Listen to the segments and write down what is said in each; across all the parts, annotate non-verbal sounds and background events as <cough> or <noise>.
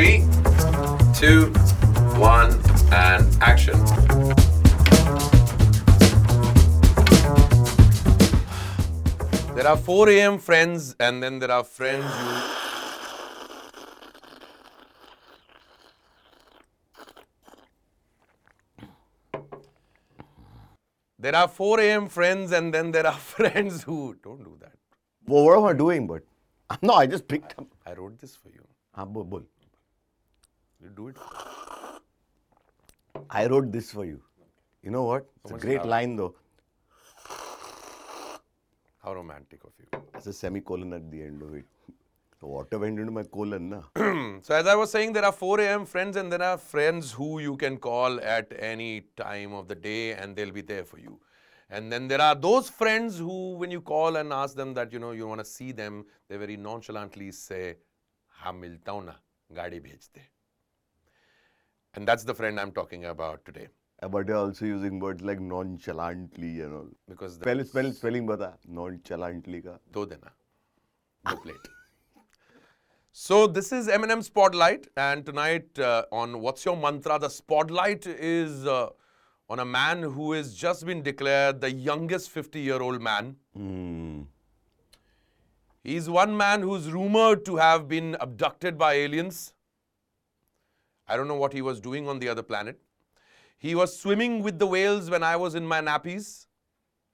Three, two, one, and action. There are 4 a.m. friends, and then there are friends who. There are 4 a.m. friends, and then there are <laughs> friends who. Don't do that. Well, what am I doing? But No, I just picked up. I wrote this for you. Ah, bull. You do it. I wrote this for you. You know what? It's a much great love. line though. How romantic of you. There's a semicolon at the end of it. The water went into my colon, na. <clears throat> So as I was saying, there are 4 a.m. friends and there are friends who you can call at any time of the day and they'll be there for you. And then there are those friends who, when you call and ask them that, you know, you want to see them, they very nonchalantly say, हाँ मिलता हूँ ना, गाड़ी भेज दे. and that's the friend I'm talking about today. Uh, but you're also using words like nonchalantly and all. Because spelling, spelling, spelling bata. Nonchalantly ka. Do dena. Do plate. <laughs> So this is Eminem Spotlight, and tonight uh, on What's Your Mantra, the spotlight is uh, on a man who has just been declared the youngest 50-year-old man. Mm. He's one man who's rumored to have been abducted by aliens. i don't know what he was doing on the other planet he was swimming with the whales when i was in my nappies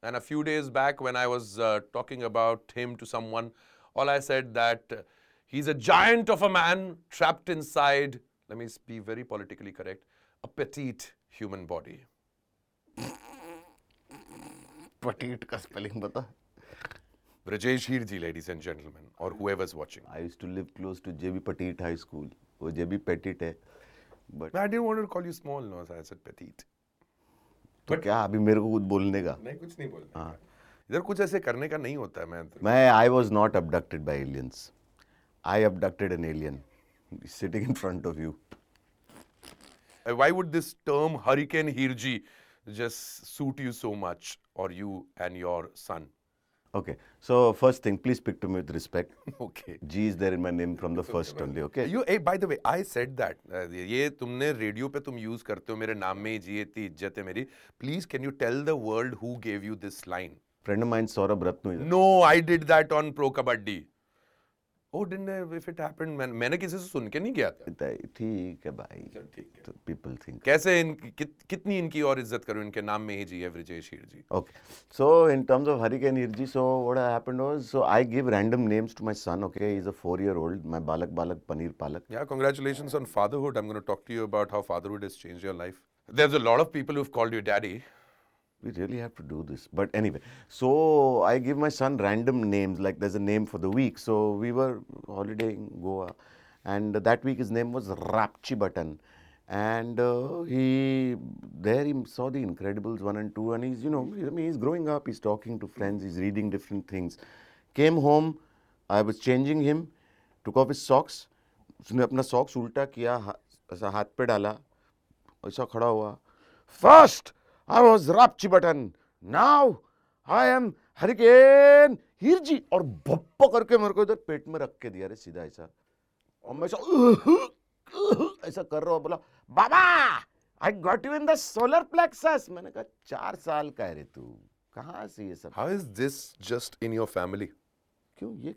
and a few days back, when I was uh, talking about him to someone, all I said that uh, he's a giant of a man trapped inside, let me be very politically correct, a petite human body. <laughs> Petite का spelling बता. Brajesh Hirji, ladies and gentlemen, or whoever's watching. I used to live close to JB Petite High School. वो JB Petite है. But, but I didn't want to call you small, no, sir. I तो But, क्या अभी मेरे को कुछ बोलने का? नहीं कुछ नहीं बोलने हाँ। इधर कुछ ऐसे करने का नहीं होता है मैं मैं I was not abducted by aliens I abducted an alien sitting in front of you why would this term hurricane Hirji just suit you so much और you and your son Okay. So first thing, please speak to me with respect. Okay. G is there in my name from the first only. Okay. You, hey, by the way, I said that. Uh, ये तुमने radio पे तुम use करते हो मेरे नाम में ही जी इतनी इज़्ज़त है मेरी Please can you tell the world who gave you this line? Friend of mine, Saurabh Ratnu. No, I did that on Pro pro oh didn't if it happened मैंने किसी से सुन के नहीं किया था है, ठीक है भाई ठीक है तो people think कैसे इन कित, कितनी इनकी और इज़्ज़त करूँ इनके नाम में ही जी है ब्रिजेश हीर जी okay so in terms of hurricane Irji so what happened was so I give random names to my son okay he's a four year old my balak balak paneer palak Yeah, congratulations on fatherhood. I'm going to talk to you about how fatherhood has changed your life. There's a lot of people who've called you daddy. we really have to do this but anyway so I give my son random names like there's a name for the week so we were holiday in Goa and that week his name was Rapchi Button and uh, he there he saw the Incredibles 1 and 2 and he's you know I mean he's growing up he's talking to friends he's reading different things came home I was changing him took off his socks उसने अपना socks उल्टा किया हा- ऐसा हाथ पे डाला ऐसा खड़ा हुआ first I was Rapchi Button now I am hurricane Hirji और भप्पा करके मेरे को इधर पेट में रख के दिया रे सीधा ऐसा। और मैं ऐसा <laughs> ऐसा कर रहा हूँ बोला बाबा I got you in the solar plexus मैंने कहा चार साल का है रे तू। कहाँ से ये सब? How is this just in your family? क्यों? ये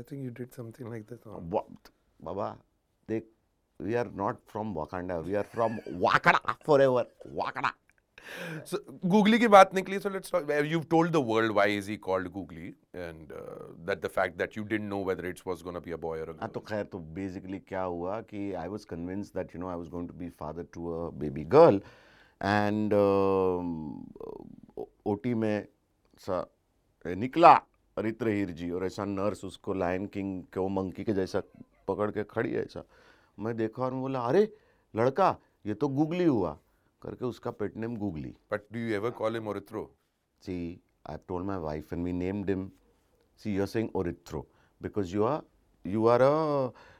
I think you did something like that. huh? बाबा देख we are not from Wakanda we are from Wakda forever Wakda Googly की बात निकली so let's you told the world why is he called Googly and that the fact that you didn't know whether it's was gonna a boy तो खैर तो basically क्या हुआ कि I was convinced that you know I was going to be father to a baby girl and O T में सा निकला रित्रहीर जी और ऐसा नर्स उसको लाइन किंग के वो मंकी के जैसा पकड़ के खड़ी है ऐसा। मैं देखा और बोला अरे लड़का ये तो गूगली हुआ। करके उसका pet name Googly But do you ever call him Orithro? See, I've told my wife and we named him. See, you're saying Orithro because you are you are a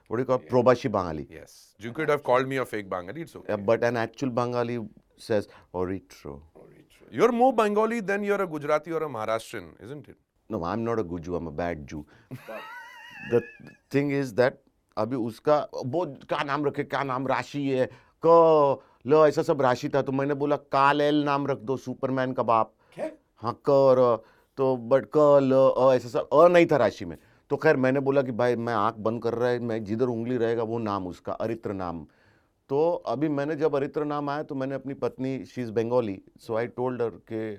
what do you call yeah. Probashi Bangali. Yes. You could have called me a fake Bengali. It's okay. Yeah, but an actual Bengali says Orithro. You're more Bengali than you're a Gujarati or a Maharashtrian, isn't it? No, I'm not a Guju. I'm a bad Jew. the thing is that अभी उसका वो क्या नाम रखे क्या नाम राशि है क लो ऐसा सब राशि था तो मैंने बोला काल एल नाम रख दो सुपरमैन का बाप। हाँ क और तो बट क ल ऐसा सब अ नहीं था राशि में। तो खैर मैंने बोला कि भाई मैं आँख बंद कर रहा है मैं जिधर उंगली रहेगा वो नाम उसका अरित्र नाम। तो अभी मैंने जब अरित्र नाम आया तो मैंने अपनी पत्नी she is Bengali so I told her के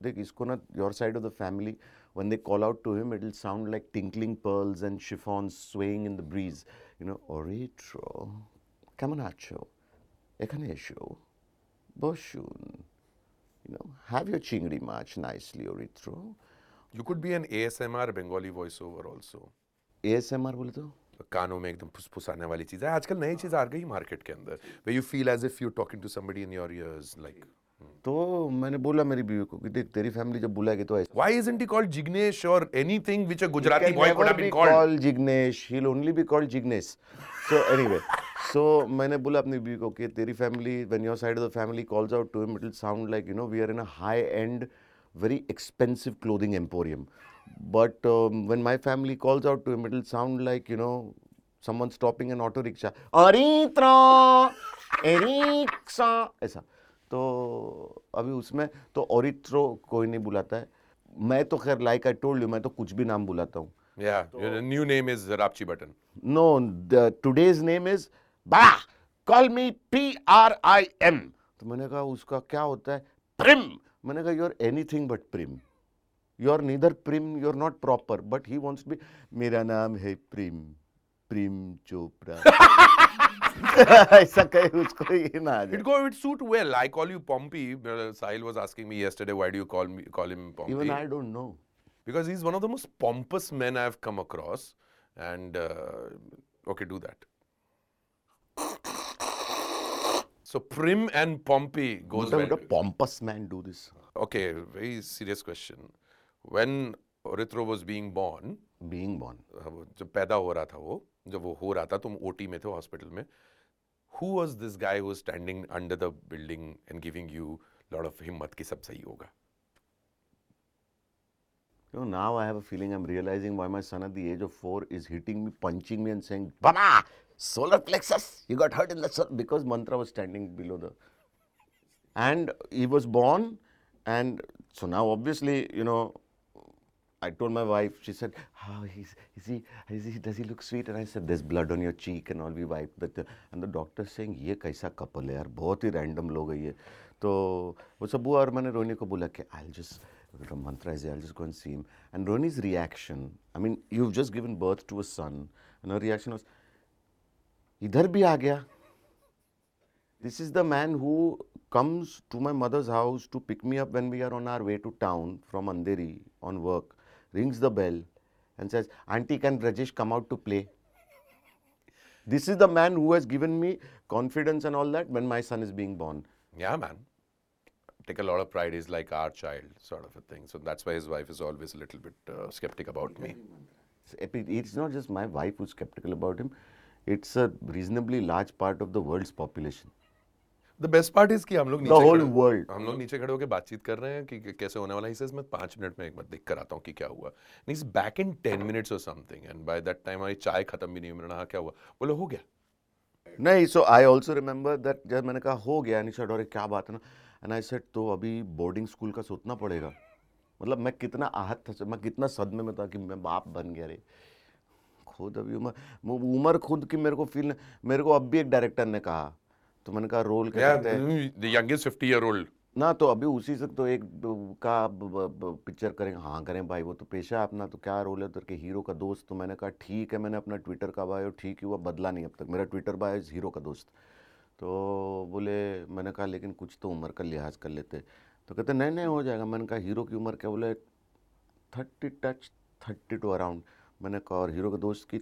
देख इसको ना your side of the family when they call out to him it will sound like tinkling pearls and chiffon swaying in the breeze you know Aritra caiman आचो এখানে এসো বসুন you know have your chingri much nicely oritro You could be an ASMR Bengali voiceover also. ASMR बोले तो कानों में एकदम फुसफुसाने वाली चीज है आजकल नई चीज आ गई मार्केट के अंदर way you feel as if you talking to somebody in your ears like तो मैंने बोला मेरी बीवी को कि देख तेरी फैमिली जब बुलाएगी तो ऐसा। Why isn't he called Jignesh और anything which a Gujarati boy could have been called call Jignesh he will only be called Jignesh so anyway so मैंने बोला अपनी बीवी को कि तेरी family when your side of the family calls out to him it will sound like you know we are in a high end very expensive clothing emporium but when my family calls out to him it will sound like you know someone stopping an auto rickshaw अरे त्रा ऐसा। तो अभी उसमें तो ओरिथ्रो कोई नहीं बुलाता है। मैं तो खैर लाइक आई टोल्ड यू मैं तो कुछ भी नाम बुलाता हूँ। Yeah, your new name is Rapchi Button. No today's name is बा call me P R I M तो मैंने कहा उसका क्या होता है? प्रिम मैंने कहा you are anything but prim you are neither prim you are not proper but he wants be मेरा नाम है प्रिम प्रेम चोपड़ा। <laughs> ऐसा कहे उसको ये ना आ जाए। It go it suit well I call you Pompy Sahil was asking me yesterday why do you call me call him Pompy even I don't know because he is one of the most pompous men I have come across and okay do that so prim and Pompy goes well the pompous man do this okay very serious question when Oritro was being born being born जब पैदा हो रहा था वो जब वो हो रहा था तुम ओटी में थे हॉस्पिटल में who was this guy who standing under the building and giving you lot of हिम्मत कि सब सही होगा You know, now I have a feeling I'm realizing why my son at the age of four is hitting me, punching me, and saying, Baba, solar plexus, you got hurt in the soul. Because Mantra was standing below the. And he was born, and so now obviously, you know, I told my wife, she said, How he's, is he, is he, does he look sweet? And I said, There's blood on your cheek and all, we wiped that. And the doctor saying, ये कैसा couple है यार बहुत ही random लोग है ये तो वो सब हुआ और मैंने रोनी को बोला कि I'll just mantra is there, I'll just go and see him. And Roni's reaction, I mean, you've just given birth to a son, and her reaction was, इधर भी आ गया this is the man who comes to my mother's house to pick me up when we are on our way to town from Andheri on work, rings the bell and says, Auntie, can Rajesh come out to play? This is the man who has given me confidence and all that when my son is being born. Yeah, man. Take a lot of pride. He's like our child, sort of a thing. So that's why his wife is always a little bit uh, skeptic about me. It's not just my wife who's skeptical about him, it's a reasonably large part of the world's population. The best part is कि हम लोग नीचे खड़े- world. हम लोग नीचे खड़े होकर बातचीत कर रहे हैं कि कैसे होने वाला है। मैं पाँच मिनट में एक बार देख कर आता हूँ कि क्या हुआ। He's back in 10 minutes or something. And by that time हमारी चाय खत्म भी नहीं हुई। मैंने कहा क्या हुआ? बोले हो गया। नहीं so I also remember that जब मैंने कहा हो गया निशा डोरे क्या बात है ना? एंड आई सेट तो अभी बोर्डिंग स्कूल का सोचना पड़ेगा। मतलब मैं कितना आहत था मैं कितना सदमे में था कि मैं बाप बन गया रे। खुद अभी उम्र उम्र खुद की मेरे को फील मेरे को अब भी एक डायरेक्टर ने कहा। तो मैंने कहा रोल क्या Yeah, करते हैं? the youngest 50 year old. ना तो अभी उसी से तो एक का पिक्चर करें हाँ करें भाई वो तो पेशा है अपना तो क्या रोल है तो के हीरो का दोस्त? तो मैंने कहा ठीक है मैंने अपना ट्विटर का बायो ठीक ही हुआ बदला नहीं अब तक मेरा ट्विटर बायो इज़ हीरो का दोस्त. तो बोले मैंने कहा लेकिन कुछ तो उम्र का लिहाज कर लेते। तो कहते नहीं नहीं हो जाएगा। मैंने कहा हीरो की उम्र क्या? बोले thirty touch thirty two around. मैंने कहा और हीरो का दोस्त की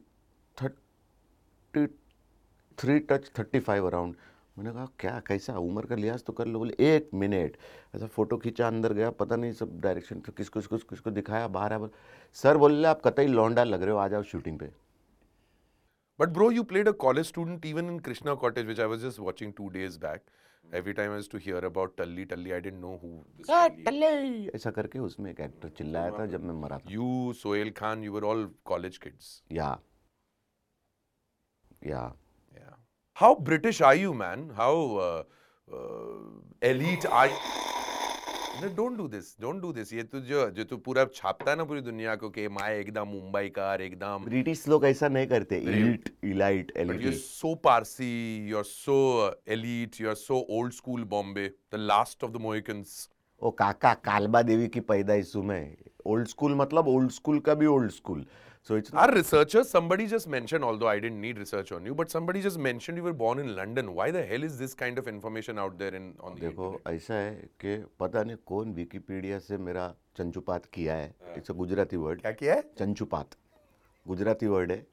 thirty three touch thirty five around. मैंने कहा क्या कैसा? उम्र का लिहाज तो कर लो। बोले एक मिनट। ऐसा फ़ोटो खींचा अंदर गया पता नहीं सब डायरेक्शन तो किसको किसको किसको दिखाया बाहर आया सर बोल ले आप कतई लौंडा लग रहे हो आ जाओ शूटिंग पे। But bro you played a college student even in Krishna cottage which I was just watching two days back every time I to hear about टल्ली टल्ली आई डेंट नो हू ऐसा करके उसमें एक एक्टर चिल्लाया था जब मैं मरा था। You Sohail Khan you were all college kids yeah yeah how British I you man how elite I don't do this don't do this ये तू जो जो तू पूरा छापता है ना पूरी दुनिया को कि माए एकदम मुंबई का और एकदम ब्रिटिश लोग ऐसा नहीं करते. Elite elite elite you so Parsi you are so elite you are so old school Bombay the last of the Mohicans ओ काका कालबा देवी की पैदाइश हूँ मैं. ओल्ड स्कूल मतलब ओल्ड स्कूल का भी old school so it's Our researchers, somebody just mentioned, although I didn't need research on you, but somebody just mentioned you were born in London. Why the hell is this kind of information out there in on the देखो ऐसा है कि पता नहीं कौन Wikipedia से मेरा चंचुपात किया है इट्स अ गुजराती वर्ड क्या किया है चंचुपात गुजराती वर्ड है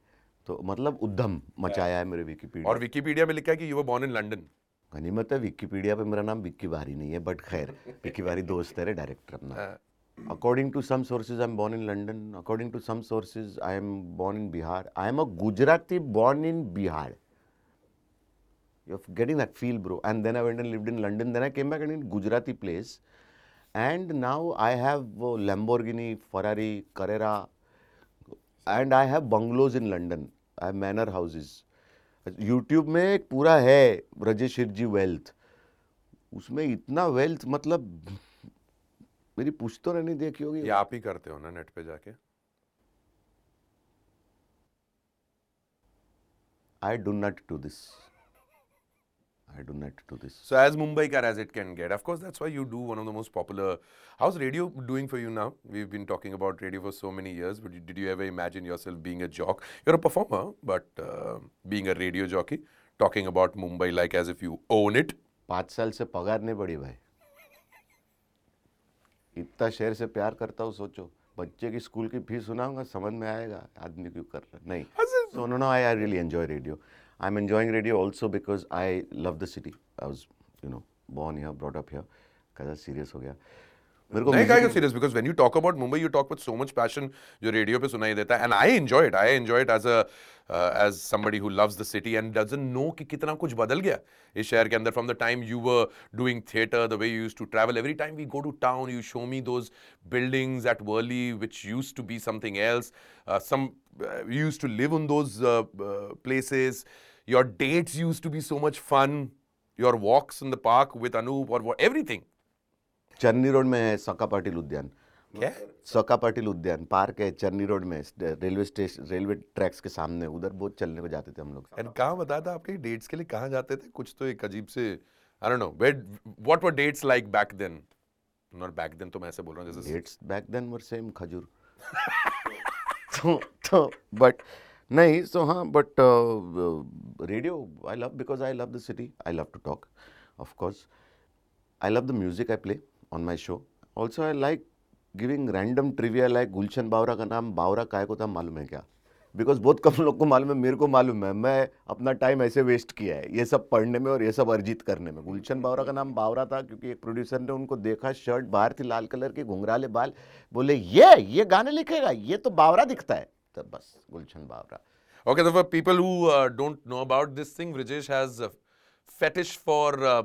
तो मतलब उद्यम मचाया है मेरे विकिपीडिया और विकिपीडिया में लिखा है कि you were born in London गनीमत है विकिपीडिया पे मेरा नाम विक्की बारी नहीं है बट खैर विक्की बारी दोस्त है डायरेक्टर अपना according to some sources I am born in London according to some sources I am born in Bihar I am a Gujarati born in Bihar you are getting that feel bro and then I and lived in London then I came back and in Gujarati place and now I have Lamborghini Ferrari Carrera and I have bungalows in London I have manor houses YouTube में एक पूरा है Brajesh शिरजी wealth उसमें इतना wealth मतलब मेरी पूछ तो नहीं देखी होगी ये आप ही करते हो ना नेट पे जाके I do not do this I do not do this So as Mumbaikar as it can get. Of course, that's why you do one of the most popular. How's radio doing for you now? We've been talking about radio for so many years, but did you ever imagine yourself being a jock? You're a performer, but uh, being a radio jockey, talking about Mumbai like as if you own it. पाँच साल से पगार नहीं बढ़ी भाई इतना शहर से प्यार करता हूँ सोचो। बच्चे की स्कूल की फ़ीस सुनाऊँगा समझ में आएगा आदमी क्यों कर रहा है? नहीं। So no no I I really enjoy radio I am enjoying radio also because I love the city I was you know born here brought up here कैसा सीरियस हो गया। मेरे को नहीं music- serious because when you talk about Mumbai you talk with so much passion जो radio पे सुनाई देता है and I enjoy it I enjoy it as a as somebody who loves the city and doesn't know कि कितना कुछ बदल गया इस शहर के अंदर from the time you were doing theatre the way you used to travel every time we go to town you show me those buildings at Worli which use to be something else some uh, you used to live on those uh, uh, places your dates used to be so much fun your walks in the Charni Road में है सका पाटिल उद्यान। क्या? सका Patil Udyan park है चरनी Road में railway station railway tracks के सामने उधर बहुत चलने को जाते थे हम लोग। एंड कहाँ बताया था आपने डेट्स के लिए कहाँ जाते थे? कुछ तो एक अजीब से I don't know where what were dates like back then not back then तो मैं ऐसे बोल रहा हूँ जैसे dates back then were same खजूर। तो तो बट नहीं सो हाँ but radio I love because I love the city I love to talk of course I love the music I play on my show also I like giving random trivia like Gulshan Bawra का नाम बावरा काय को था मालूम है क्या because बहुत कम लोग को मालूम है मेरे को मालूम है मैं अपना टाइम ऐसे वेस्ट किया है ये सब पढ़ने में और ये सब अर्जित करने में गुलशन बावरा का नाम बावरा था क्योंकि एक प्रोड्यूसर ने उनको देखा शर्ट बाहर थी लाल कलर की घुंघराले बाल बोले ये ये गाने लिखेगा ये तो बावरा दिखता है तब बस गुलशन बावरा Okay, so for people who uh, don't know about this thing, Brijesh has a fetish uh.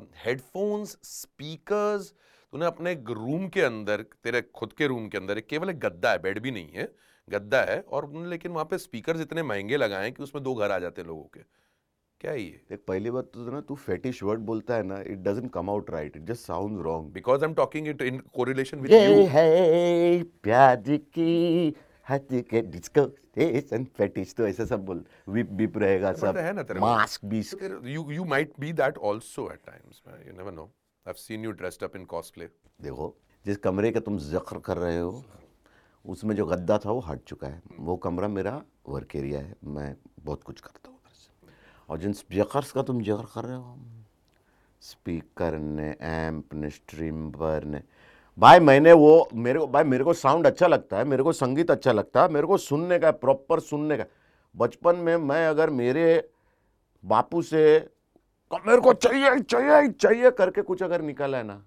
तूने अपने एक रूम के अंदर तेरे खुद के रूम के अंदर एक केवल एक गद्दा है बेड भी नहीं है गद्दा है और लेकिन वहाँ पे स्पीकर्स इतने महँगे लगाए हैं कि उसमें दो घर आ जाते हैं लोगों के। क्या ये? देख पहली बात तो ना तू फेटिश वर्ड बोलता है ना it doesn't come out right it just sounds wrong because I am talking it in correlation with you है प्यार की हाथ के डिस्को स्टेशन फेटिश तो ऐसा सब बोल विप बिप रहेगा सब है ना तेरे mask you you might be that also at times man. you never know. देखो, जिस कमरे का तुम ज़िक्र कर रहे हो, उसमें जो गद्दा था वो हट चुका है। वो कमरा मेरा वर्क एरिया है। मैं बहुत कुछ करता हूँ और जिन स्पीकर्स का तुम ज़िक्र कर रहे हो स्पीकर ने एम्प ने स्ट्रीमर ने। भाई, मैंने वो, मेरे को, भाई, मेरे को साउंड अच्छा लगता है। मेरे को संगीत अच्छा लगता है। मेरे को सुनने का प्रॉपर सुनने का। बचपन में मैं अगर मेरे बापू से मेरे को चाहिए चाहिए चाहिए करके कुछ अगर निकाला है ना।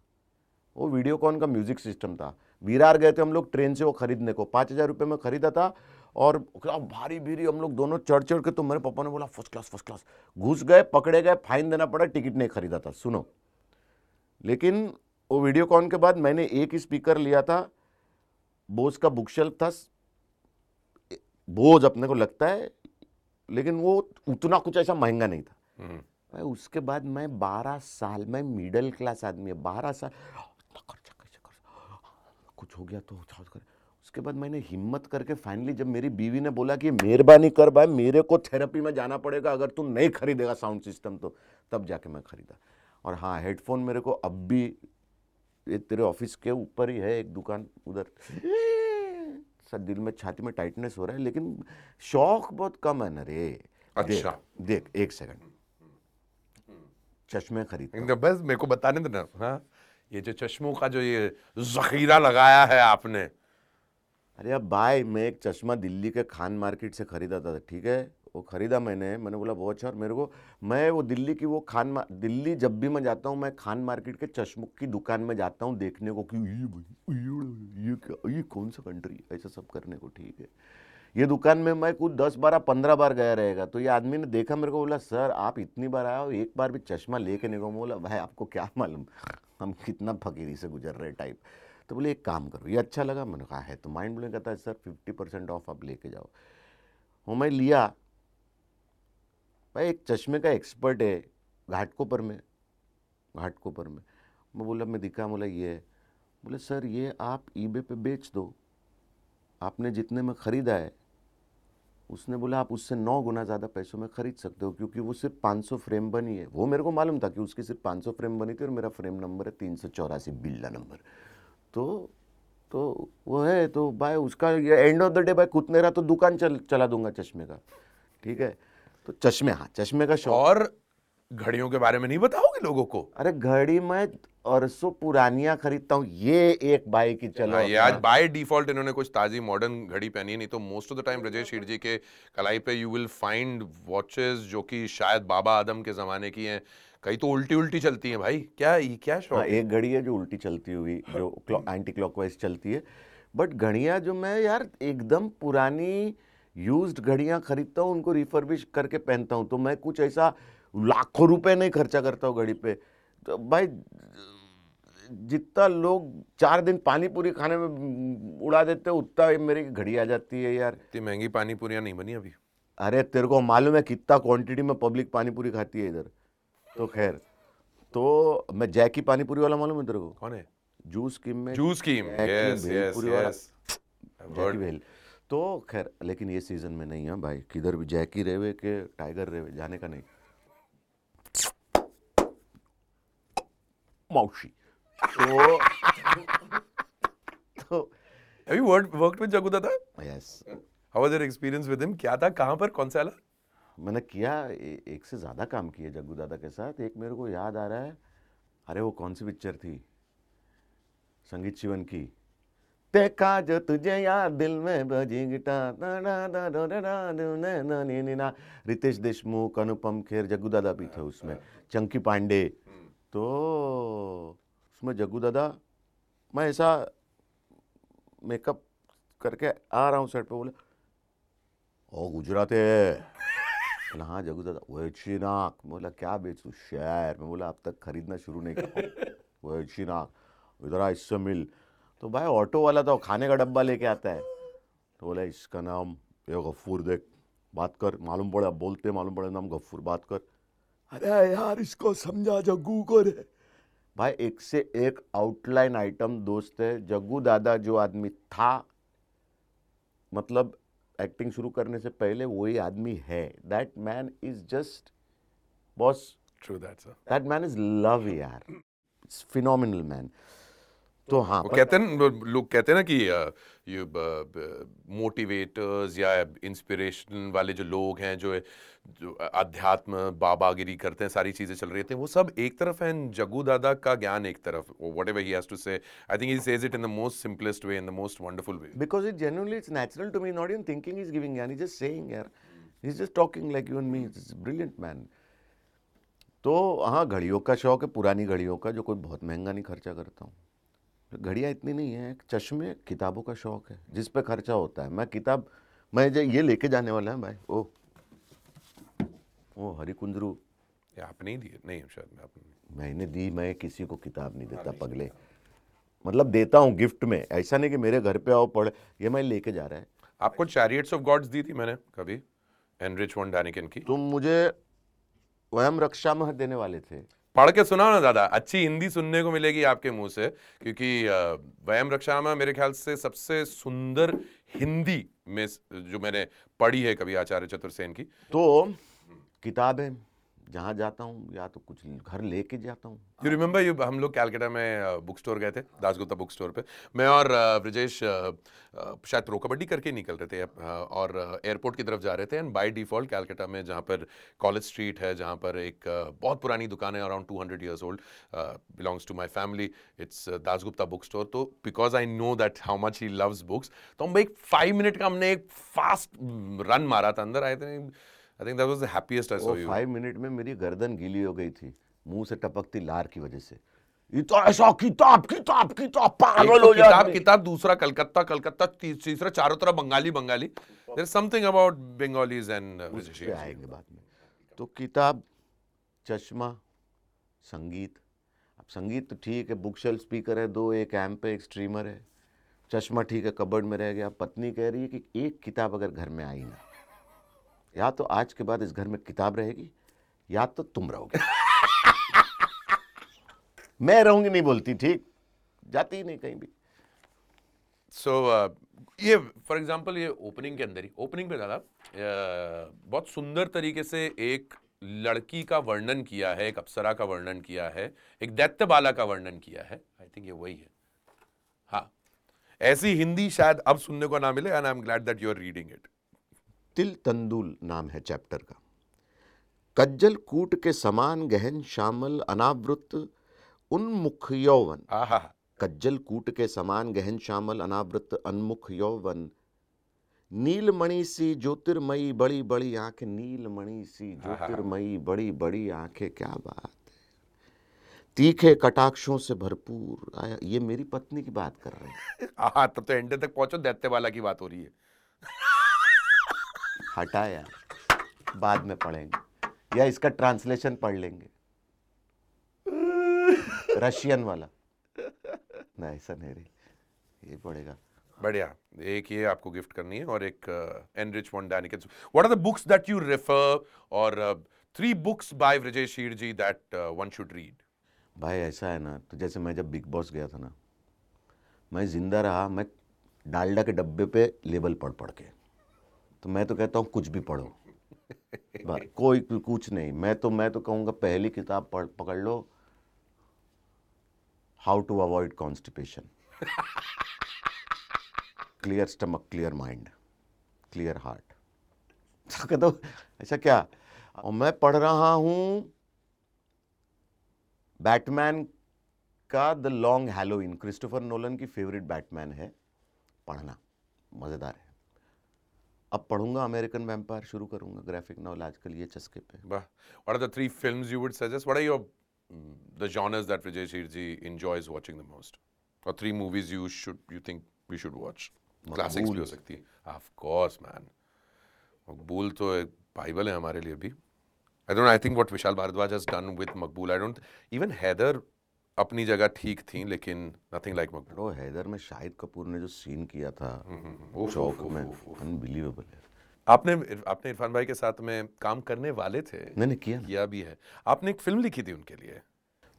वो वीडियोकॉन का म्यूज़िक सिस्टम था। विरार गए थे हम लोग ट्रेन से वो खरीदने को। पाँच हज़ार रुपये में खरीदा था और भारी भीरी हम लोग दोनों चढ़ चढ़ के तो मेरे पापा ने बोला फ़र्स्ट क्लास फ़र्स्ट क्लास। घुस गए पकड़े गए फाइन देना पड़ा टिकट नहीं खरीदा था। सुनो। लेकिन वो वीडियो कॉन के बाद मैंने एक ही स्पीकर लिया था। बोस का बुक शेल्फ था। बोझ अपने को लगता है लेकिन वो उतना कुछ ऐसा महँगा नहीं था। हम्म, भाई उसके बाद मैं बारह साल में मिडिल क्लास आदमी है बारह साल। कुछ हो गया तो कर। उसके बाद मैंने हिम्मत करके फाइनली जब मेरी बीवी ने बोला कि मेहरबानी कर भाई मेरे को थेरेपी में जाना पड़ेगा अगर तू नहीं खरीदेगा साउंड सिस्टम तो तब जाके मैं खरीदा। और हाँ हेडफोन मेरे को अब भी ये तेरे ऑफ़िस के ऊपर ही है एक दुकान उधर। सर दिल में छाती में टाइटनेस हो रहा है लेकिन शौक बहुत कम है ना रे। अच्छा। देख, देख एक सेकंड चश्मे खरीद बस मेरे को बताने देना हाँ। ये जो चश्मों का जो ये जखीरा लगाया है आपने। अरे अब भाई मैं एक चश्मा दिल्ली के खान मार्केट से खरीदा था ठीक है? वो खरीदा मैंने मैंने बोला बहुत अच्छा और मेरे को मैं वो दिल्ली की वो खान मा- दिल्ली जब भी मैं जाता हूँ मैं खान मार्केट के चश्मों की दुकान में जाता हूँ देखने को कि ये ये ये क्या ये कौन सा कंट्री ऐसा सब करने को ठीक है? ये दुकान में मैं कुछ दस बारह, पंद्रह बार गया रहेगा। तो ये आदमी ने देखा मेरे को, बोला, सर, आप इतनी बार आए हो, एक बार भी चश्मा लेके नहीं मैं बोला, भाई, आपको क्या मालूम? हम कितना फकीरी से गुजर रहे टाइप तो बोले, एक काम करो, ये अच्छा लगा? मैंने कहा, है तो माइंड ब्लोइंग कहता है, सर फिफ्टी परसेंट ऑफ़ आप लेके जाओ। वो मैं लिया। भाई, एक चश्मे का एक्सपर्ट है, घाटकोपर में घाटकोपर में। मैं बोला, मैं दिखा, बोला, ये बोले, सर, ये आप ईबे पे बेच दो। आपने जितने में ख़रीदा है उसने बोला आप उससे नौ गुना ज़्यादा पैसों में खरीद सकते हो क्योंकि वो सिर्फ़ 500 फ्रेम बनी है। वो मेरे को मालूम था कि उसकी सिर्फ़ 500 फ्रेम बनी थी और मेरा फ्रेम नंबर है तीन सौ चौरासी बिल्ला नंबर। तो तो वो है तो भाई उसका ये एंड ऑफ़ द डे भाई कुछ नहीं रहा तो दुकान चल चला दूँगा चश्मे का ठीक है? तो चश्मे हाँ चश्मे का शौक। और घड़ियों के बारे में नहीं बताओगे लोगों को? अरे घड़ी मैं अरसों पुरानियाँ खरीदता हूँ ये एक भाई की चलो हाँ, ये आज बाय डिफ़ॉल्ट इन्होंने कुछ ताजी मॉडर्न घड़ी पहनी नहीं तो most of the time Rajesh Hirji के कलाई पे यू विल फाइंड वॉचेस जो कि शायद बाबा आदम के जमाने की हैं। कई तो उल्टी उल्टी चलती हैं भाई क्या ये क्या शौक हाँ एक घड़ी है जो उल्टी चलती हुई जो एंटी क्लॉकवाइज <laughs> चलती है। बट घड़ियाँ जो मैं यार एकदम पुरानी यूज्ड घड़ियाँ खरीदता हूँ उनको रिफर्बिश करके पहनता हूँ तो मैं कुछ ऐसा लाखों रुपए नहीं खर्चा करता हूँ घड़ी पे। तो भाई जितना लोग चार दिन पानी पूरी खाने में उड़ा देते उतना मेरी घड़ी आ जाती है यार। इतनी महँगी पानी पूरियाँ नहीं बनी अभी? अरे तेरे को मालूम है कितना क्वांटिटी में पब्लिक पानी पूरी खाती है इधर। तो खैर तो मैं जैकी पानी पूरी वाला मालूम है तेरे को? कौन है? जूस स्कीम में जूस जैकी यस यस भेल। तो खैर लेकिन ये सीज़न में नहीं है भाई। किधर भी जैकी रेवे के टाइगर रेवे जाने का नहीं। मौसी। तो तो Have you worked, worked with Jagu Dada? Yes. How was your experience with him? क्या था कहाँ पर कौन सा वाला मैंने किया ए, एक से ज़्यादा काम किया जग्गू दादा के साथ एक मेरे को याद आ रहा है अरे वो कौन सी पिक्चर थी संगीत शिवन की देखा जो तुझे याद दिल में बजी गिटार रितेश देशमुख अनुपम खेर जग्गू दादा भी थे उसमें चंकी पांडे तो उसमें जग्गू दादा, मैं ऐसा मेकअप करके आ रहा हूँ सेट पे, बोले, ओ, गुजराती है। बोला हाँ जगू दादा वेची नाक बोला, क्या बेचूं शहर? मैं बोला, अब तक खरीदना शुरू नहीं कर वेची नाक इधर आ, इससे मिल। तो भाई ऑटो वाला तो खाने का डब्बा लेके आता है। तो बोला, इसका नाम, ये गफ्फूर देख, बात कर, मालूम पड़ा, बोलते मालूम पड़े नाम गफ्फूर, बात कर। अरे यार, इसको समझा, जग्गू को रे। भाई एक से एक आउटलाइन आइटम दोस्त है। जग्गू दादा जो आदमी था मतलब एक्टिंग शुरू करने से पहले वही आदमी है। That man is just boss true that that man is love यार। इट्स फिनोमिनल मैन तो हाँ वो कहते हैं लोग कहते हैं ना कि ये मोटिवेटर्स या इंस्पिरेशन वाले जो लोग हैं जो जो अध्यात्म बाबागिरी करते हैं सारी चीज़ें चल रही थी वो सब एक तरफ़ है जगू दादा का ज्ञान एक तरफ़ whatever he has to say I think he says it in the most simplest way in the most wonderful way because it genuinely it's natural to me not in thinking is giving and he's just saying यार is talking like you and me it's a brilliant man. तो हाँ घड़ियों का शौक है पुरानी घड़ियों का जो कोई बहुत महँगा नहीं खर्चा करता हूँ। घड़ियाँ इतनी नहीं है चश्मे किताबों का शौक है जिस पे खर्चा होता है। मैं किताब मैं जो ये लेके जाने वाला है भाई। ओ ओ हरी कुंजरू ये आपने ही दिए। नहीं शायद मैं आपने मैंने दी मैं किसी को किताब नहीं देता पगले। मतलब देता हूँ गिफ्ट में। ऐसा नहीं कि मेरे घर पे आओ पढ़ ये मैं लेके जा रहा है। आपको चैरियट्स ऑफ़ गॉड्स दी थी मैंने कभी एनरिच वन डैनिकन की। तुम मुझे वयम रक्षा में देने वाले थे। पढ़ के सुना ना दादा। अच्छी हिंदी सुनने को मिलेगी आपके मुँह से, क्योंकि वयम रक्षामा मेरे ख्याल से सबसे सुंदर हिंदी में जो मैंने पढ़ी है कभी आचार्य चतुर्सेन की। तो किताबें। जहाँ जाता हूँ, या तो कुछ घर लेके जाता हूँ। यू रिमेंबर यू हम लोग कैलकाटा में बुक स्टोर गए थे, दासगुप्ता बुक स्टोर पे। मैं और ब्रजेश शायद प्रो कबड्डी करके निकल रहे थे और एयरपोर्ट की तरफ़ जा रहे थे। एंड बाय डिफ़ॉल्ट कैलकाटा में जहाँ पर कॉलेज स्ट्रीट है, जहाँ पर एक बहुत पुरानी दुकान है around two hundred years old belongs to my family it's Dasgupta book store तो because I know that how much he loves books तो हम एक फाइव मिनट का हमने एक फास्ट रन मारा था अंदर। आए थे I think that was the happiest I saw you five minute में मेरी गर्दन गीली हो गई थी मुँह से टपकती लार की वजह से। ये तो ऐसा किताब किताब किताब पागल तो हो किताब किताब दूसरा कलकत्ता कलकत्ता तीसरा चारों तरफ़ Bengali Bengali. There something about Bengalis and आएँगे बाद में। तो किताब चश्मा संगीत। अब संगीत तो ठीक है बुक शेल्फ स्पीकर है दो एक एम्प है एक स्ट्रीमर है। चश्मा ठीक है कबर्ड में रह गया। पत्नी कह रही है कि एक किताब अगर घर में आई ना या तो आज के बाद इस घर में किताब रहेगी या तो तुम रहोगे। <laughs> मैं रहूँगी नहीं बोलती ठीक? जाती ही नहीं कहीं भी। सो so, uh, ये फॉर एग्जांपल ये ओपनिंग के अंदर ही ओपनिंग पे दादा अ, बहुत सुंदर तरीके से एक लड़की का वर्णन किया है एक अप्सरा का वर्णन किया है एक दैत्य बाला का वर्णन किया है। आई थिंक ये वही है। हाँ। ऐसी हिंदी शायद अब सुनने को ना मिले and I am glad that you are reading it Til Tandul नाम है चैप्टर का। कज्जल कूट के समान गहन श्यामल अनावृत उन्मुख यौवन। कज्जल कूट के समान गहन श्यामल अनावृत उन्मुख यौवन। नीलमणि सी ज्योतिर्मयी बड़ी बड़ी आँखें। नीलमणि सी ज्योतिर्मयी बड़ी बड़ी आँखें। क्या बात तीखे कटाक्षों से भरपूर। आया ये मेरी पत्नी की बात कर रहे हैं। हाँ तब तो एंड तक पहुंचो दैत्य बाला की बात हो रही है। हटा यार बाद में पढ़ेंगे। या इसका ट्रांसलेशन पढ़ लेंगे। रशियन वाला। नहीं ऐसा नहीं रही ये पड़ेगा बढ़िया। एक ये आपको गिफ्ट करनी है और एक Erich von Daniken what are the books that you refer और three books by Brajesh Sheer ji that one should read भाई ऐसा है ना तो जैसे मैं जब बिग बॉस गया था ना मैं ज़िंदा रहा मैं डालडा के डब्बे पे लेबल पढ़ पढ़ के। तो मैं तो कहता हूँ कुछ भी पढ़ो। कोई कुछ नहीं। मैं तो मैं तो कहूँगा पहली किताब पढ़ पकड़ लो। How to avoid constipation clear stomach clear mind clear heart कहता हूँ, ऐसा क्या? और मैं पढ़ रहा हूँ बैटमैन का the long Halloween Christopher Nolan की फेवरेट बैटमैन है। पढ़ना। मज़ेदार है। अब पढ़ूँगा अमेरिकन वेम्पायर शुरू करूँगा ग्राफिक नॉवल आजकल ये चस्के पे। What are the three films you would suggest what are your the genres that Vijay Sheer ji enjoys watching the most और three movies you should you think we should watch classics भी हो सकती है। Of course man Maqbool तो एक Bible है हमारे लिए भी। I don't I think what Vishal Bhardwaj has done with Maqbool I don't even Haider अपनी जगह ठीक थी लेकिन like Makbul. ब्रो हैदर में शाहिद कपूर ने जो सीन किया था उफ, चौक में उफ, उफ। अनबिलीवेबल है। आपने आपने इरफान भाई के साथ में काम करने वाले थे? मैंने किया किया भी है। आपने एक फ़िल्म लिखी थी उनके लिए?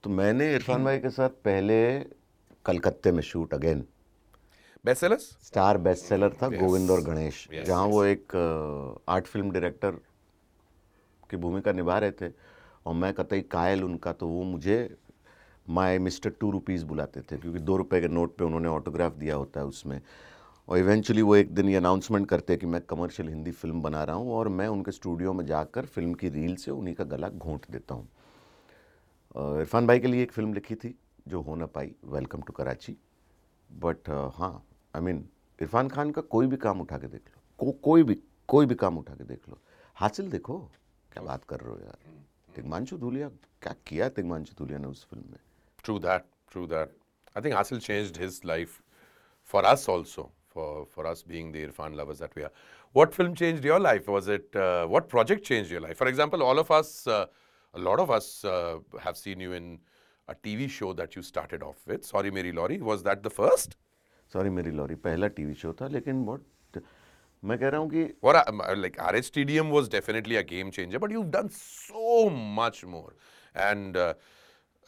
तो मैंने इरफान भाई के साथ पहले कलकत्ते में shoot again best sellers star best seller था गोविंद और गणेश जहाँ वो एक आर्ट फ़िल्म डायरेक्टर की भूमिका निभा रहे थे। और मैं कतई कायल उनका तो वो मुझे माय मिस्टर टू रुपीज़ बुलाते थे क्योंकि दो रुपए के नोट पे उन्होंने ऑटोग्राफ दिया होता है उसमें। और इवेंचुअली वो एक दिन ये अनाउंसमेंट करते हैं कि मैं कमर्शियल हिंदी फ़िल्म बना रहा हूँ और मैं उनके स्टूडियो में जाकर फ़िल्म की रील से उन्हीं का गला घोंट देता हूँ। इरफान भाई के लिए एक फ़िल्म लिखी थी जो हो ना पाई वेलकम टू कराची बट हाँ आई मीन इरफान खान का कोई भी काम उठा के देख लो। को, कोई भी कोई भी काम उठा के देख लो। हासिल देखो क्या बात कर रहे हो यार। तिगमांशु धूलिया क्या किया तिगमांशु धूलिया ने उस फ़िल्म में? True that. True that. I think Asil changed his life for us also, for, for us being the Irfan lovers that we are. What film changed your life? Was it, uh, what project changed your life? For example, all of us, uh, a lot of us uh, have seen you in a TV show that you started off with, Sorry Mary Laurie. Was that the first? Sorry मेरी lorry पहला TV show था लेकिन बहुत मैं कह रहा हूँ कि Or uh, like RHTDM was definitely a game changer, but you've done so much more. And uh,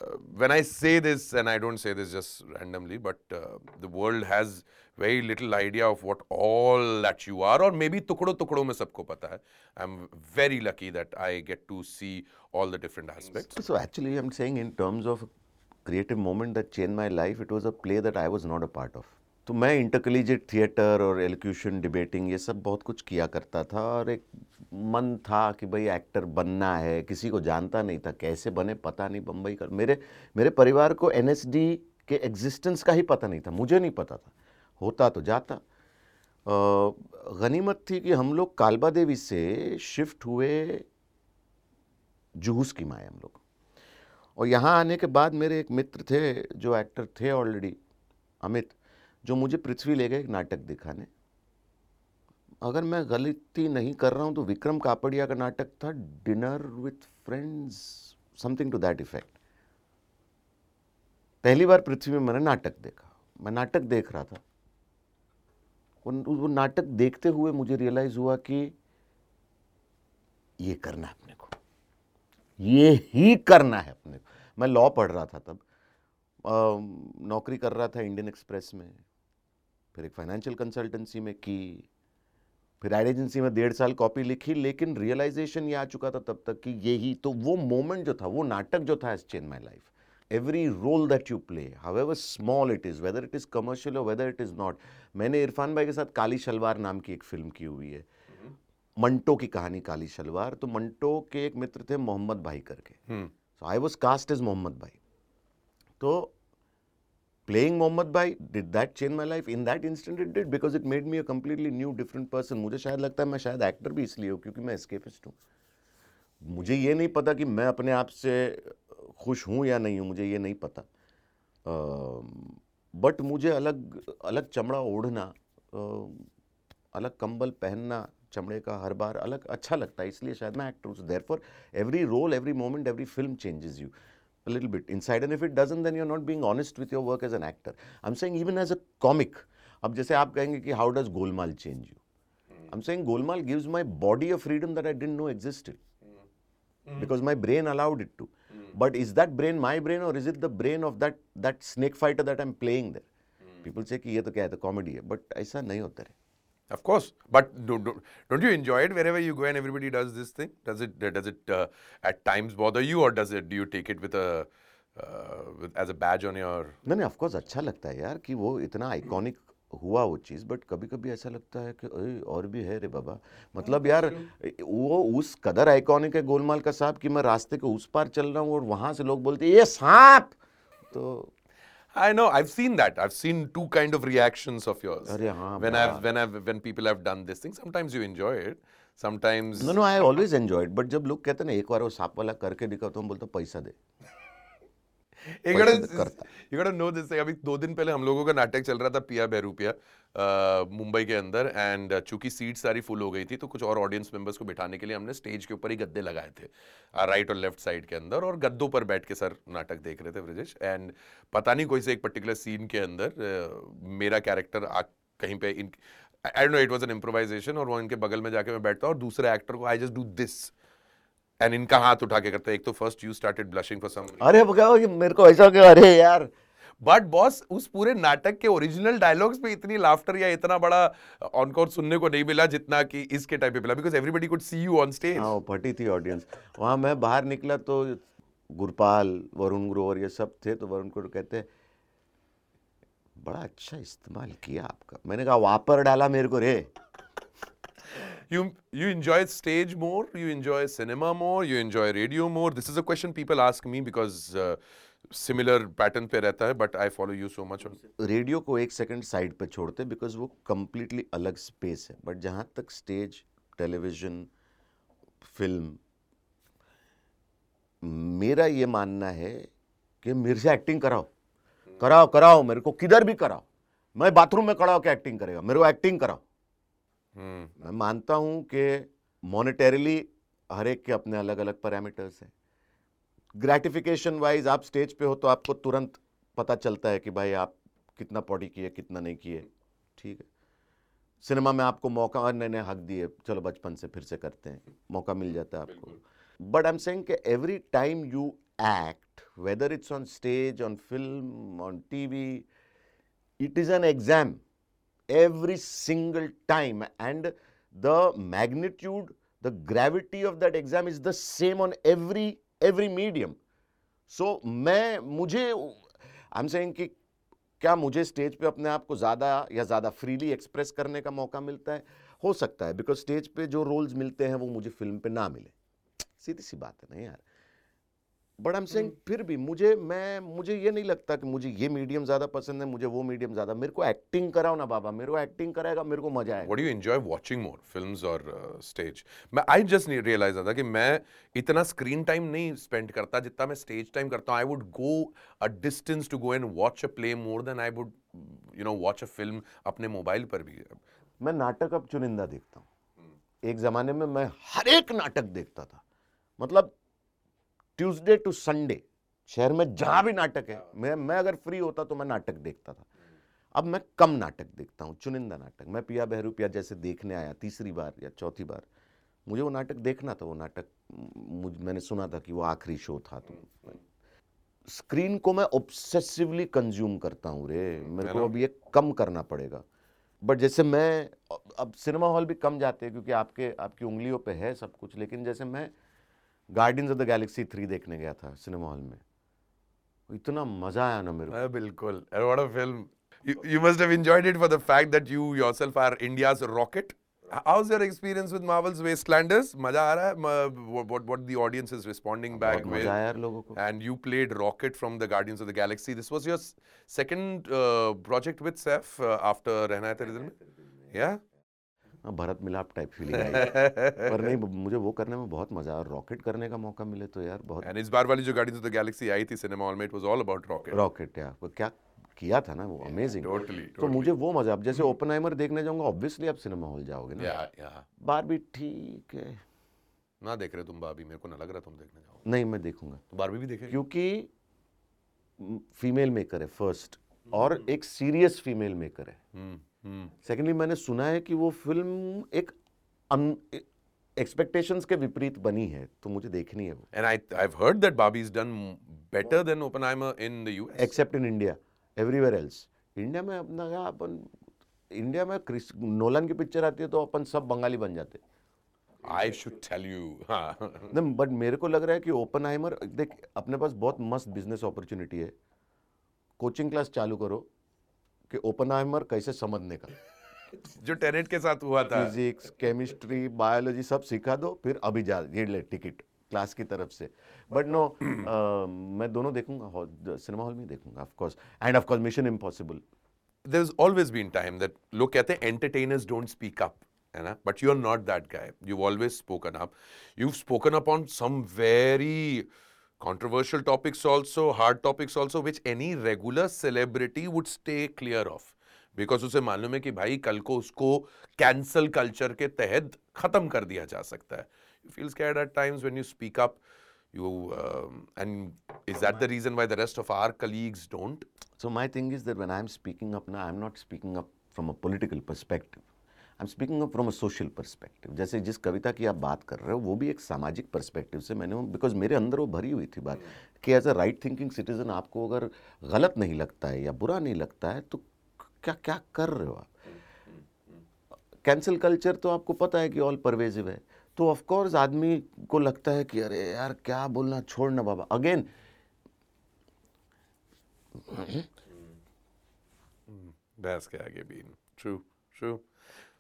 uh, when I say this, and I don't say this just randomly, but uh, the world has very little idea of what all that you are, or maybe tukdo tukdo mein sabko pata hai. I'm very lucky that I get to see all the different aspects. So actually, I'm saying in terms of creative moment that changed my life, it was a play that I was not a part of. तो मैं intercollegiate theatre और elocution debating ये सब बहुत कुछ किया करता था और एक मन था कि भाई एक्टर बनना है, किसी को जानता नहीं था कैसे बने पता नहीं, बम्बई कर मेरे मेरे परिवार को एनएसडी के एग्जिस्टेंस का ही पता नहीं था, मुझे नहीं पता था। होता तो जाता। गनीमत थी कि हम लोग कालबा देवी से शिफ्ट हुए जुहूस की माए हम लोग। और यहाँ आने के बाद मेरे एक मित्र थे जो एक्टर थे ऑलरेडी अमित। जो मुझे पृथ्वी ले गए एक नाटक दिखाने। अगर मैं गलती नहीं कर रहा हूँ तो विक्रम कापड़िया का नाटक था dinner with friends something to that effect पहली बार पृथ्वी में मैंने नाटक देखा। मैं नाटक देख रहा था। वो नाटक देखते हुए मुझे रियलाइज़ हुआ कि ये करना है अपने को। ये ही करना है अपने को। मैं लॉ पढ़ रहा था तब। आ, नौकरी कर रहा था इंडियन एक्सप्रेस में। फिर एक फाइनेंशियल कंसल्टेंसी में की फिर एड एजेंसी में डेढ़ साल कॉपी लिखी लेकिन रियलाइजेशन ये आ चुका था तब तक कि यही तो वो मोमेंट जो था वो नाटक जो था change my life every role that you play however small it is whether it is commercial और वेदर इट इज़ नॉट मैंने इरफान भाई के साथ काली शलवार नाम की एक फ़िल्म की हुई है। मंटो की कहानी काली शलवार। तो मंटो के एक मित्र थे मोहम्मद भाई करके। So I was cast is Mohammed भाई। तो playing Mohammed Bhai, did that change my life in that instant it did because it made me a completely new different person. मुझे शायद लगता है मैं शायद एक्टर भी इसलिए हूँ क्योंकि मैं एस्केपिस्ट हूँ। मुझे ये नहीं पता कि मैं अपने आप से खुश हूँ या नहीं हूँ मुझे ये नहीं पता। बट uh, मुझे अलग अलग चमड़ा ओढ़ना uh, अलग कंबल पहनना चमड़े का हर बार अलग अच्छा लगता है इसलिए शायद मैं एक्टर हूँ। There for every role every moment every film changes you a little bit inside and if it doesn't then you're not being honest with your work as an actor i'm saying even as a comic अब जैसे आप कहेंगे कि how does Golmaal change you I am saying Golmaal gives my body a freedom that I didn't know existed because my brain allowed it to but is that brain my brain or is it the brain of that that snake fighter that i'm playing there people say कि ये तो क्या है तो comedy है but ऐसा नहीं होता है Of course, but do, do, don't you enjoy it wherever you go and everybody does this thing? Does it does it uh, at times bother you, or does it do you take it with a uh, as a badge on your? नहीं नहीं of course अच्छा लगता है यार कि वो इतना iconic हुआ वो चीज़ बट कभी कभी ऐसा लगता है कि और भी है रे बाबा मतलब यार वो उस कदर आइकॉनिक है गोलमाल का साहब कि मैं रास्ते के उस पार चल रहा हूँ और वहाँ से लोग बोलते ये सांप तो I know. I've seen that. I've seen two kind of reactions of yours. Arre, haan, when I've when I've when people have done this thing. Sometimes you enjoy it. Sometimes. No, no. I always enjoy it. But जब लोग कहते हैं ना एक बार वो सांप वाला करके दिखा तो हम बोलते पैसा दे यू गोटा नो दिस अभी दो दिन पहले हम लोगों का नाटक चल रहा था पिया बैरूपिया मुंबई के अंदर एंड चूँकि सीट सारी फुल हो गई थी तो कुछ और ऑडियंस मेंबर्स को बिठाने के लिए हमने स्टेज के ऊपर ही गद्दे लगाए थे राइट और लेफ़्ट साइड के अंदर और गद्दों पर बैठ के सर नाटक देख रहे थे ब्रजेश। एंड पता नहीं कोई से एक पर्टिकुलर सीन के अंदर मेरा कैरेक्टर कहीं पे in I know it was an improvisation और वो इनके बगल में जाके मैं बैठता हूँ और दूसरे एक्टर को I just do this and इनका हाथ उठा के करते एक तो first you started blushing for some अरे मेरे को ऐसा क्यों अरे यार? बट बॉस उस पूरे नाटक के ओरिजिनल डायलॉग्स पे इतनी लाफ्टर या इतना बड़ा ऑनकोर सुनने को नहीं मिला जितना कि इसके टाइप पे मिला। Because everybody could see you on stage हाँ फटी थी ऑडियंस वहाँ मैं बाहर निकला तो गुरपाल वरुण ग्रोवर ये सब थे तो वरुण को कहते बड़ा अच्छा इस्तेमाल किया आपका। मैंने कहा वापर डाला मेरे को रे। You you enjoy stage more you enjoy cinema more you enjoy radio more. This is a question people ask me because uh, similar pattern पे रहता है but I follow you so much radio को एक second side पे छोड़ते हैं because वो completely अलग स्पेस है. बट जहाँ तक स्टेज टेलीविज़न फ़िल्म मेरा ये मानना है कि मेरे से एक्टिंग कराओ. कराओ कराओ मेरे को किधर भी कराओ. मैं बाथरूम में खड़ा होकर एक्टिंग करेगा. मेरे को एक्टिंग कराओ। मैं मानता हूँ कि मॉनिटरीली हर एक के अपने अलग अलग पैरामीटर्स हैं। ग्रेटिफिकेशन वाइज आप स्टेज पे हो तो आपको तुरंत पता चलता है कि भाई आप कितना पॉडी किए कितना नहीं किए। ठीक है। सिनेमा में आपको मौका और नए नए हक दिए। चलो बचपन से फिर से करते हैं। मौका मिल जाता है आपको। बट आई एम सेइंग कि every time you act whether it's on stage on film on TV it is an exam every single time. And the magnitude, the gravity of that exam is the same on every every medium. So, मैं, मुझे I am saying कि क्या मुझे stage पे अपने आप को ज़्यादा या ज़्यादा फ्रीली एक्सप्रेस करने का मौका मिलता है? हो सकता है बिकॉज़ स्टेज पे जो रोल्स मिलते हैं, वो मुझे फ़िल्म पे ना मिले। सीधी सी बात है ना यार। बट आई एम सेइंग फिर भी मुझे मैं मुझे ये नहीं लगता कि मुझे ये मीडियम ज़्यादा पसंद है मुझे वो मीडियम ज़्यादा मेरे को एक्टिंग कराओ ना बाबा मेरे को एक्टिंग कराएगा मेरे को मज़ा आएगा। What do you enjoy watching more, films or uh, मैं आई जस्ट realize था कि मैं इतना स्क्रीन टाइम नहीं स्पेंड करता जितना मैं स्टेज टाइम करता हूँ. I would go a distance to go and watch a play more than I would, you know, watch a film अपने मोबाइल पर भी. मैं नाटक अब चुनिंदा देखता हूँ। एक ज़माने में मैं हर एक नाटक देखता था। मतलब ट्यूसडे टू संडे। शहर में जहाँ भी नाटक है मैं मैं अगर फ्री होता तो मैं नाटक देखता था। अब मैं कम नाटक देखता हूँ चुनिंदा नाटक। मैं पिया बहरूपिया जैसे देखने आया तीसरी बार या चौथी बार। मुझे वो नाटक देखना था वो नाटक मुझ मैंने सुना था कि वो आखिरी शो था तो। स्क्रीन को मैं ऑब्सेसिवली कंज्यूम करता हूँ रे। मेरे को अब ये कम करना पड़ेगा। बट जैसे मैं अब सिनेमा हॉल भी कम जाते हैं क्योंकि आपके आपकी उंगलियों पे है सब कुछ लेकिन जैसे मैं guardians of the galaxy three देखने गया था सिनेमा हॉल में इतना मज़ा आया ना मेरे को Uh, बिल्कुल. And what a. You, must have enjoyed it for the fact that you yourself are India's rocket. How's your experience with Marvel's Wastelanders? मज़ा आ रहा है? What, what, what the audience is responding back with? मज़ा आया लोगों को And you played Rocket from the Guardians of the Galaxy. This was your second uh, project with Seth uh, after रहना है तेरे दिल में? Yeah? हाँ, भरत मिलाप टाइप फीलिंग आई पर नहीं मुझे वो करने में बहुत मज़ा और रॉकेट करने का मौका मिले तो यार बहुत And इस बार वाली जो Guardians of the Galaxy आई थी सिनेमा हॉल में, it was all about Rocket. Rocket यार वो क्या किया था ना वो अमेजिंग yeah, Totally, totally. तो मुझे वो मज़ा अब जैसे ओपन देखने जाऊँगा ऑब्वियसली आप सिनेमा हॉल जाओगे ना। Yeah, yeah. बार भी ठीक है। ना देख रहे तुम बाबी मेरे को ना लग रहा तुम देखने जाओ नहीं मैं देखूँगा। तो बारबी भी देखेंगे? क्योंकि फीमेल मेकर है फ़र्स्ट और एक सीरियस फीमेल मेकर है। हम्म सेकेंडली मैंने सुना है कि वो फ़िल्म एक एक्सपेक्टेशंस के विपरीत बनी है तो मुझे देखनी है वो And I, I've heard that Barbie's done better than Oppenheimer in the US. Except in India everywhere else India में अपना क्या अपन इंडिया में क्रिस नोलन की पिक्चर आती है तो अपन सब बंगाली बन जाते I should tell you. हाँ. बट मेरे को लग रहा है कि ओपन देख अपने पास बहुत मस्त बिज़नेस अपॉर्चुनिटी है कोचिंग क्लास चालू करो कि ओपन कैसे समझने का। <laughs> जो टेनेंट के साथ हुआ था। फिजिक्स केमिस्ट्री बायोलॉजी सब सिखा दो फिर अभी जा ले टिकट क्लास की तरफ़ से। बट नो <clears throat> मैं दोनों देखूँगा सिनेमा हॉल में देखूँगा of course and of course Mission Impossible there is always been time that लोग कहते हैं एंटरटेनर्स डोंट स्पीक अप है ना? But you are not that guy you always spoken up you spoken up on some very controversial topics also hard topics also which any regular celebrity would stay clear of because उसे मालूम है कि भाई कल को उसको cancel culture के तहत खत्म कर दिया जा सकता है you feel scared at times when you speak up you um, and is that the reason why the rest of our colleagues don't So my thing is that when I'm speaking up now, I'm not speaking up from a political perspective. I'm speaking up from a social perspective. जैसे जिस कविता की आप बात कर रहे हो, वो भी एक सामाजिक पर्सपेक्टिव से मैंने बिकॉज़ मेरे अंदर वो भरी हुई थी बात कि as a right thinking citizen आपको अगर गलत नहीं लगता है या बुरा नहीं लगता है तो क्या क्या कर रहे हो आप? कैंसिल कल्चर तो आपको पता है कि ऑल परवेजिव है। तो ऑफकोर्स आदमी को लगता है कि अरे यार, क्या बोलना, छोड़ ना बाबा। अगेन बहस के आगे भी। True true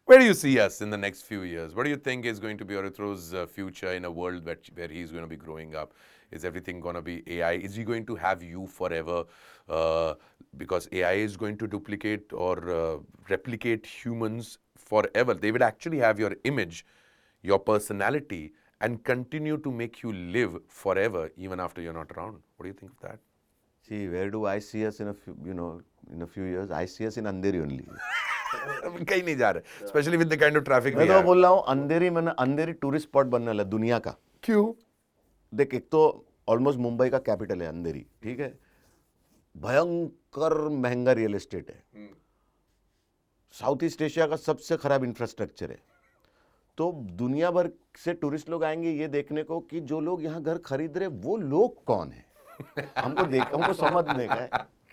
Where do you see us in the next few years? What do you think is going to be Arithro's uh, future in a world where, where he's going to be growing up? Is everything going to be AI? Is he going to have you forever? Uh, because AI is going to duplicate or uh, replicate humans forever. They will actually have your image, your personality, and continue to make you live forever even after you're not around. What do you think of that? See, where do I see us in a few, you know, in a few years? I see us in Andheri only. <laughs> कहीं नहीं जा रहे। Especially with the kind of traffic मैं तो बोल रहा हूँ अंधेरी मैंने अंधेरी टूरिस्ट स्पॉट बनने वाला दुनिया का। क्यों? देख एक तो ऑलमोस्ट मुंबई का कैपिटल है अंधेरी ठीक है? भयंकर महँगा रियल एस्टेट है। साउथ ईस्ट एशिया का सबसे खराब इंफ्रास्ट्रक्चर है। तो दुनिया भर से टूरिस्ट लोग आएँगे ये देखने को कि जो लोग यहाँ घर खरीद रहे वो लोग कौन है? हमको देख हमको समझने का है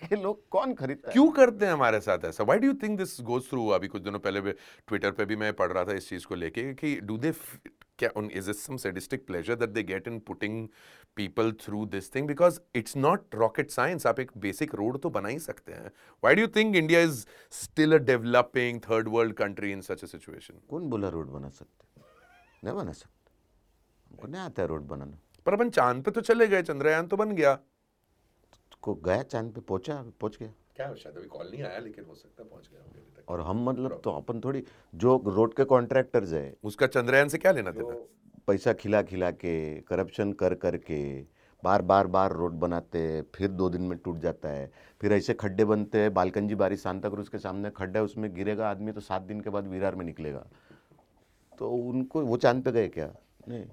कि लोग कौन खरीदता क्यों करते हैं हमारे साथ ऐसा? Why do you think this goes through अभी कुछ दिनों पहले ट्विटर पे भी मैं पढ़ रहा था इस चीज़ को लेके कि डू दे क्या उन is it some sadistic pleasure that they get in putting people through this thing because it's not rocket science आप एक बेसिक रोड तो बना ही सकते हैं। Why do you think India is still a developing third world country in such a situation कौन बोला road बना सकते? नहीं बना सकते। हमको नहीं आता है रोड बनाना। पर अपन चाँद पे तो चले गए चंद्रयान तो बन गया। को गया चाँद पे पहुँचा पहुँच गया। क्या शायद अभी कॉल नहीं आया लेकिन हो सकता पहुँच गया होगा अभी तक। और हम मतलब तो अपन थोड़ी जो रोड के कॉन्ट्रैक्टर्स है उसका चंद्रयान से क्या लेना देना? पैसा खिला खिला के करप्शन कर कर के बार बार बार रोड बनाते हैं फिर दो दिन में टूट जाता है फिर ऐसे खड्डे बनते हैं बालकंजी बारी सांता क्रूज के सामने खड्डा है उसमें गिरेगा आदमी तो सात दिन के बाद विरार में निकलेगा। तो उनको वो चाँद पे गए क्या?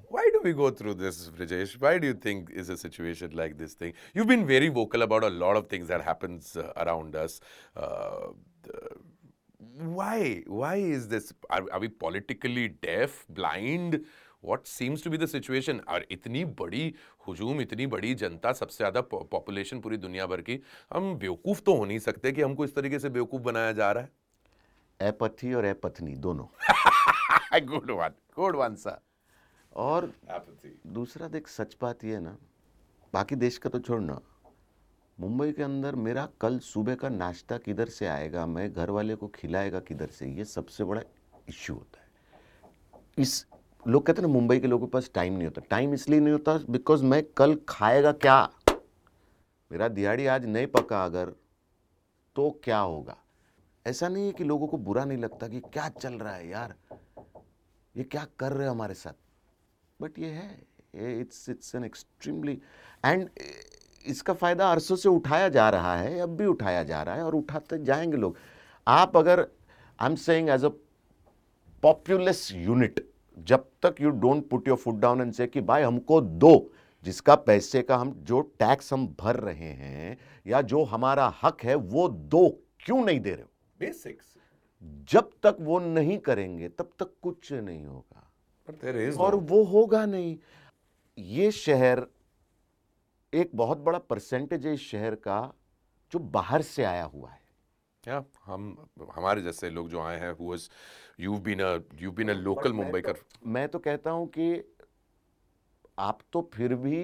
Why do we go through this, Brijesh? Why do you think is a situation like this thing? You've been very vocal about a lot of things that happens uh, around us. Uh, the- why? Why is this? Are, are we politically deaf, blind? What seems to be the situation? और इतनी बड़ी हुजूम इतनी बड़ी जनता सबसे ज़्यादा population पूरी दुनिया भर की हम बेवकूफ़ तो हो नहीं सकते कि हमको इस तरीके से बेवकूफ़ बनाया जा रहा अपथी और अपत्नी दोनों है good one good one sir और दूसरा देख सच बात ये है ना बाकी देश का तो छोड़ना मुंबई के अंदर मेरा कल सुबह का नाश्ता किधर से आएगा मैं घर वाले को खिलाएगा किधर से ये सबसे बड़ा इश्यू होता है। इस लोग कहते हैं ना मुंबई के लोगों के पास टाइम नहीं होता। टाइम इसलिए नहीं होता बिकॉज़ मैं कल खाएगा क्या? मेरा दिहाड़ी आज नहीं पका अगर तो क्या होगा? ऐसा नहीं है कि लोगों को बुरा नहीं लगता कि क्या चल रहा है यार ये क्या कर रहे हो हमारे साथ? बट ये है it's it's an extremely and इसका फ़ायदा अरसों से उठाया जा रहा है अब भी उठाया जा रहा है और उठाते जाएँगे लोग। आप अगर I am saying as a populace unit जब तक you don't put your foot down and say कि भाई हमको दो जिसका पैसे का हम जो टैक्स हम भर रहे हैं या जो हमारा हक है वो दो क्यों नहीं दे रहे हो? बेसिक्स जब तक वो नहीं करेंगे तब तक कुछ नहीं होगा। और वो होगा नहीं। ये शहर एक बहुत बड़ा परसेंटेज है इस शहर का जो बाहर से आया हुआ है। या हम हमारे जैसे लोग जो आए हैं was you've been a you've been a local Mumbaikar मैं तो कहता हूँ कि आप तो फिर भी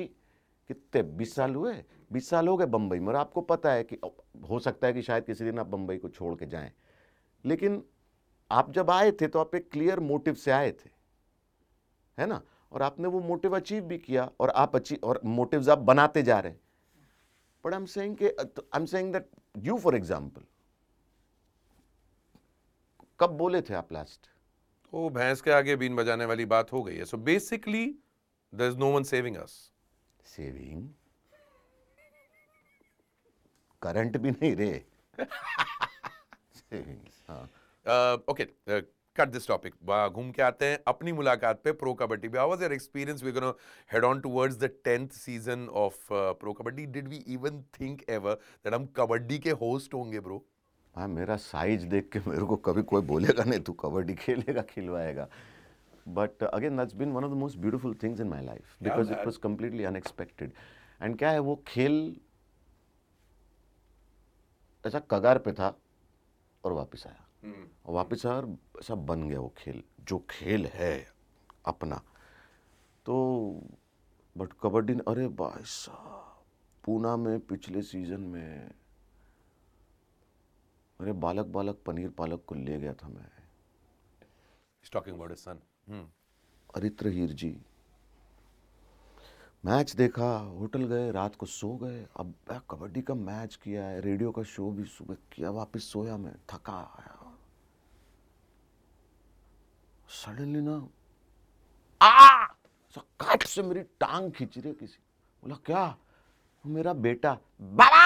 कितने बीस साल हुए? बीस साल हो गए बम्बई में और आपको पता है कि हो सकता है कि शायद किसी दिन आप बम्बई को छोड़ के जाएँ। लेकिन आप जब आए थे तो आप एक क्लियर मोटिव से आए थे। है ना? और आपने वो मोटिव अचीव भी किया और आप अचीव और मोटिव्स आप बनाते जा रहे हैं। बट आई एम सेइंग कि I am saying that you for example कब बोले थे आप लास्ट तो भैंस के आगे बीन बजाने वाली बात हो गई है। So basically there is no one saving us saving current भी नहीं रे। <laughs> सेविंग्स हाँ। ओके कट दिस टॉपिक घूम के आते हैं अपनी मुलाकात पे प्रो कबड्डी पे how was your experience we gonna head on towards the 10th season of pro kabaddi did we even think ever that हम कबड्डी के होस्ट होंगे ब्रो हाँ मेरा साइज़ देख के मेरे को कभी कोई बोलेगा नहीं तू कबड्डी खेलेगा खिलवाएगा. But again that's been one of the most beautiful things in my life because it was completely unexpected and क्या है वो खेल ऐसा कगार पे था और वापस आया। और वापस और ऐसा बन गया वो खेल जो खेल है अपना। तो बट कबड्डी अरे भाई साहब पूना में पिछले सीज़न में अरे बालक बालक पनीर पालक को ले गया था मैं। Talking about his son Aritra Heer ji. Match देखा होटल गए रात को सो गए अब कबड्डी का मैच किया है रेडियो का शो भी सुबह किया वापस सोया मैं थका आया। सडनली ना आ! ऐसा काट से मेरी टांग खींच रही है किसी। बोला क्या? मेरा बेटा बाबा!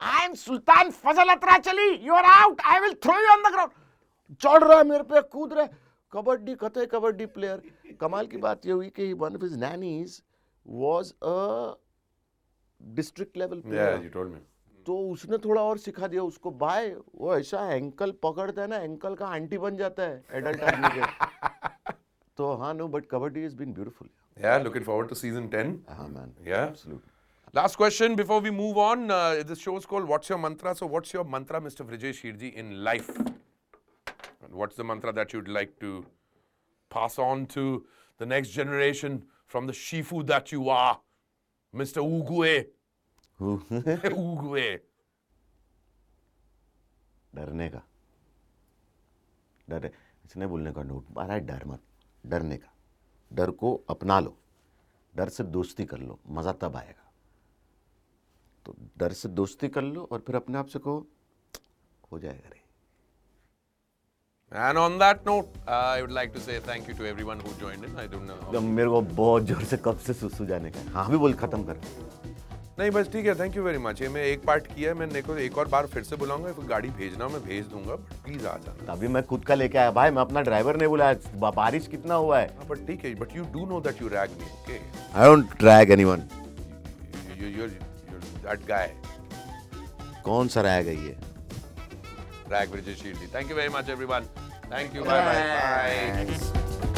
I am Sultan Fazel Atrachali you are out I will throw you on the ground चढ़ रहा है मेरे पे कूद रहा है। कबड्डी कतई कबड्डी प्लेयर कमाल की बात ये हुई कि one of his nannies was a district level player you told me तो उसने थोड़ा और सिखा दिया उसको भाई वो ऐसा एंकल पकड़ता है ना एंकल का आंटी बन जाता है एडल्ट आदमी के तो हाँ no but kabaddi is been beautiful Yeah, looking forward to season 10. हाँ man Yeah. Absolutely Last question before we move on. Uh, this show is called What's Your Mantra? So, what's your mantra, Mr. Vijay Shirji, in life? And what's the mantra that you'd like to pass on to the next generation from the Shifu that you are, Mr. Ugue? <laughs> Ugue. डरने का। डर इसने बोलने का note मारा है डर मत। डरने का। डर को अपना लो। डर से दोस्ती कर लो। मज़ा तब आएगा। तो डर से दोस्ती कर लो और फिर अपने आप से कहो हो जाएगा रे। And on that note, uh, I would like to say thank you to everyone who joined in. I don't know. मेरे को बहुत ज़ोर से कब से सुसु जाने का हाँ। भी बोल खत्म कर। नहीं बस ठीक है थैंक यू वेरी मच ये मैं एक पार्ट किया है मैंने को एक और बार फिर से बुलाऊँगा फिर गाड़ी भेजना मैं भेज दूँगा बट प्लीज़ आ जाना अभी मैं खुद का लेके आया भाई मैं अपना ड्राइवर नहीं बुलाया बारिश कितना हुआ है बट ठीक है but you do know that you rag me okay I don't drag anyone you're, you're that guy. कौन सा रह गई है Vijay Shirdi. Thank you very much, everyone. Thank you. Bye bye. Bye.